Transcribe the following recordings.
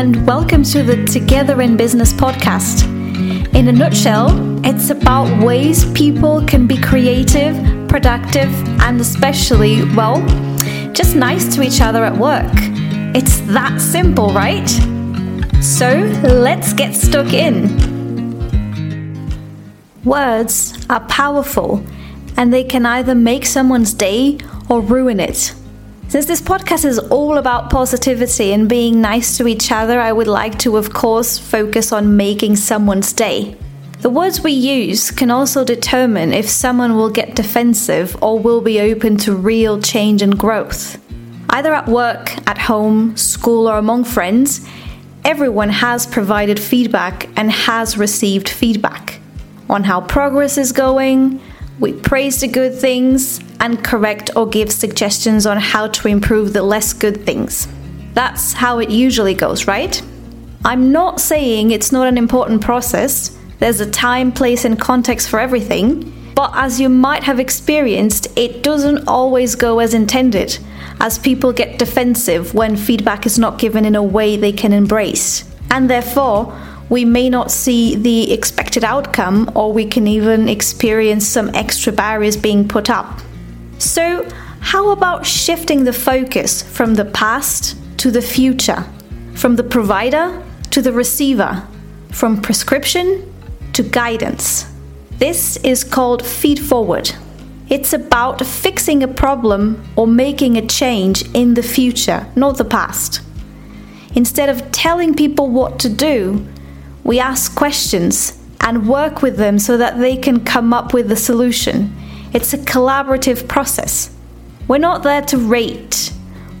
and welcome to the Together in Business podcast. In a nutshell, it's about ways people can be creative, productive, and especially, well, just nice to each other at work. It's that simple, right? So let's get stuck in. Words are powerful and they can either make someone's day or ruin it. Since this podcast is all about positivity and being nice to each other, I would like to, of course, focus on making someone's day. The words we use can also determine if someone will get defensive or will be open to real change and growth. Either at work, at home, school, or among friends, everyone has provided feedback and has received feedback on how progress is going, we praise the good things and correct or give suggestions on how to improve the less good things. That's how it usually goes, right? I'm not saying it's not an important process. There's a time, place, and context for everything. But as you might have experienced, it doesn't always go as intended, as people get defensive when feedback is not given in a way they can embrace. And therefore, we may not see the expected outcome, or we can even experience some extra barriers being put up. So, how about shifting the focus from the past to the future, from the provider to the receiver, from prescription to guidance? This is called feed forward. It's about fixing a problem or making a change in the future, not the past. Instead of telling people what to do, we ask questions and work with them so that they can come up with a solution. It's a collaborative process. We're not there to rate,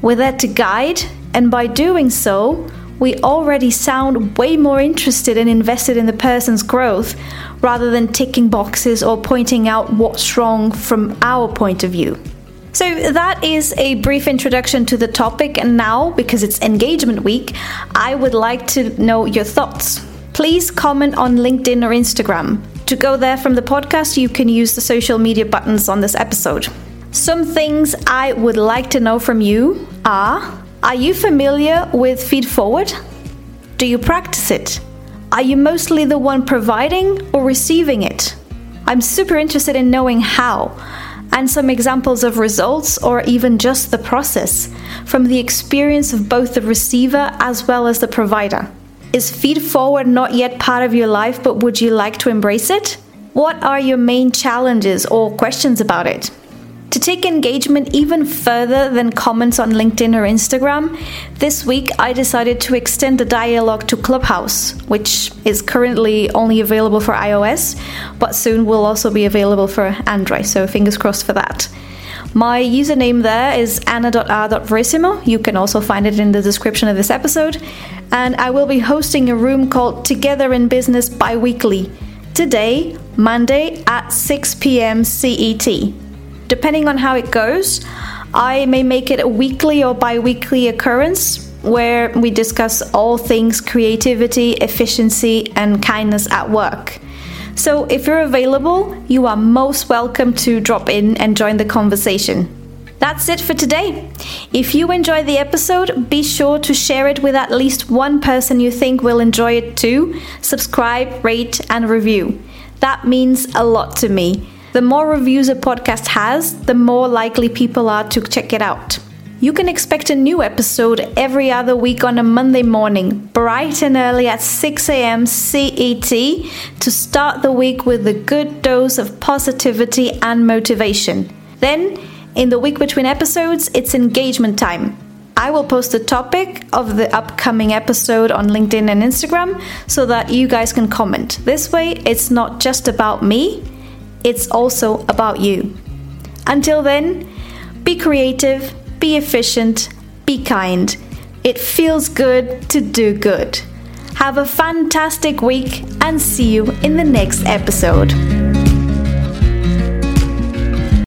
we're there to guide, and by doing so, we already sound way more interested and invested in the person's growth rather than ticking boxes or pointing out what's wrong from our point of view. So, that is a brief introduction to the topic, and now, because it's engagement week, I would like to know your thoughts please comment on LinkedIn or Instagram. To go there from the podcast, you can use the social media buttons on this episode. Some things I would like to know from you are Are you familiar with Feed Forward? Do you practice it? Are you mostly the one providing or receiving it? I'm super interested in knowing how and some examples of results or even just the process from the experience of both the receiver as well as the provider. Is feed forward not yet part of your life, but would you like to embrace it? What are your main challenges or questions about it? To take engagement even further than comments on LinkedIn or Instagram, this week I decided to extend the dialogue to Clubhouse, which is currently only available for iOS, but soon will also be available for Android, so fingers crossed for that. My username there is anna.r.verissimo. You can also find it in the description of this episode. And I will be hosting a room called Together in Business bi weekly. Today, Monday at 6 p.m. CET. Depending on how it goes, I may make it a weekly or bi weekly occurrence where we discuss all things creativity, efficiency, and kindness at work. So if you're available, you are most welcome to drop in and join the conversation. That's it for today. If you enjoyed the episode, be sure to share it with at least one person you think will enjoy it too. Subscribe, rate, and review. That means a lot to me. The more reviews a podcast has, the more likely people are to check it out. You can expect a new episode every other week on a Monday morning, bright and early at 6 a.m. CET, to start the week with a good dose of positivity and motivation. Then, in the week between episodes, it's engagement time. I will post the topic of the upcoming episode on LinkedIn and Instagram so that you guys can comment. This way, it's not just about me, it's also about you. Until then, be creative be efficient, be kind. It feels good to do good. Have a fantastic week and see you in the next episode.